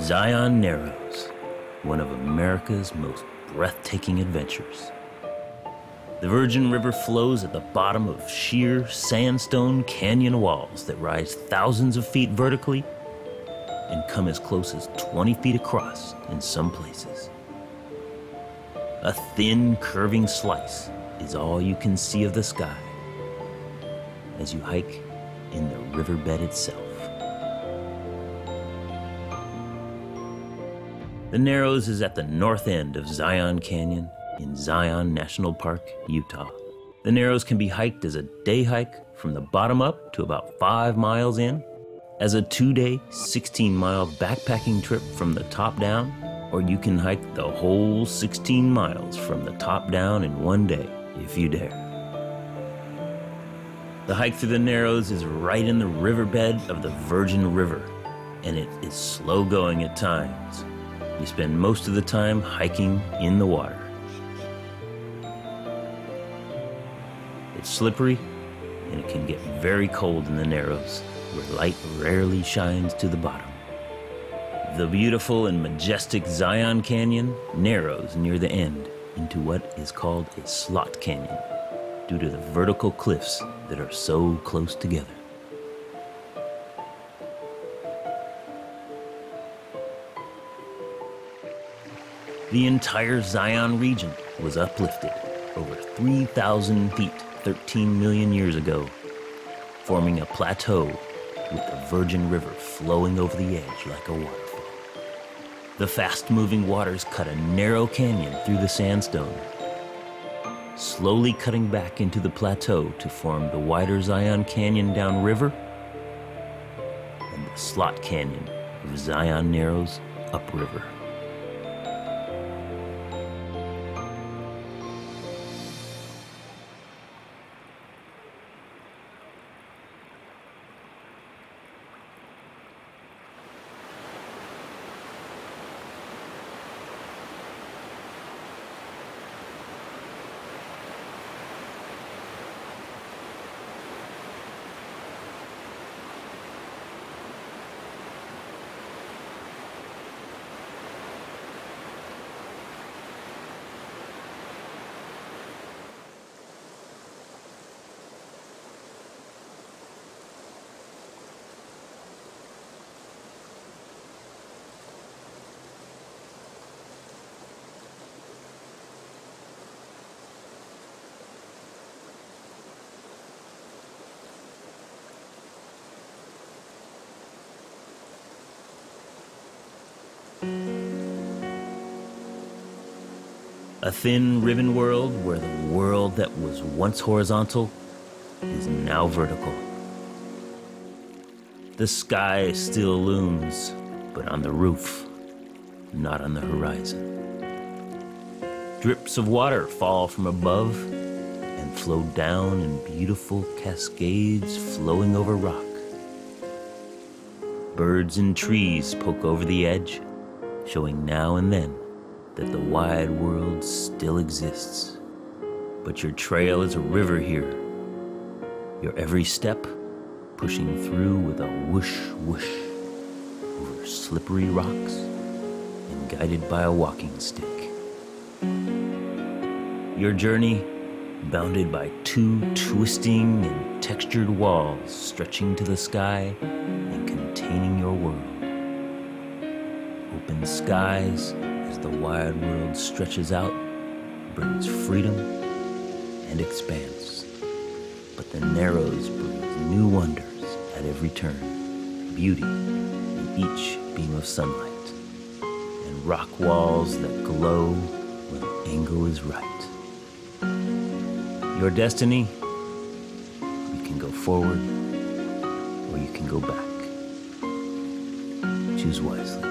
Zion Narrows, one of America's most breathtaking adventures. The Virgin River flows at the bottom of sheer sandstone canyon walls that rise thousands of feet vertically and come as close as 20 feet across in some places. A thin, curving slice is all you can see of the sky as you hike in the riverbed itself. The Narrows is at the north end of Zion Canyon in Zion National Park, Utah. The Narrows can be hiked as a day hike from the bottom up to about five miles in, as a two day, 16 mile backpacking trip from the top down, or you can hike the whole 16 miles from the top down in one day if you dare. The hike through the Narrows is right in the riverbed of the Virgin River, and it is slow going at times. You spend most of the time hiking in the water. It's slippery, and it can get very cold in the Narrows, where light rarely shines to the bottom. The beautiful and majestic Zion Canyon narrows near the end into what is called a slot canyon due to the vertical cliffs that are so close together. The entire Zion region was uplifted over 3,000 feet 13 million years ago, forming a plateau with the Virgin River flowing over the edge like a waterfall. The fast moving waters cut a narrow canyon through the sandstone, slowly cutting back into the plateau to form the wider Zion Canyon downriver and the slot canyon of Zion Narrows upriver. A thin ribbon world where the world that was once horizontal is now vertical. The sky still looms, but on the roof, not on the horizon. Drips of water fall from above and flow down in beautiful cascades flowing over rock. Birds and trees poke over the edge, showing now and then that the wide world still exists. But your trail is a river here. Your every step pushing through with a whoosh whoosh over slippery rocks and guided by a walking stick. Your journey bounded by two twisting and textured walls stretching to the sky Open skies as the wide world stretches out, brings freedom and expanse. But the narrows brings new wonders at every turn, beauty in each beam of sunlight, and rock walls that glow when the angle is right. Your destiny, you can go forward or you can go back. Choose wisely.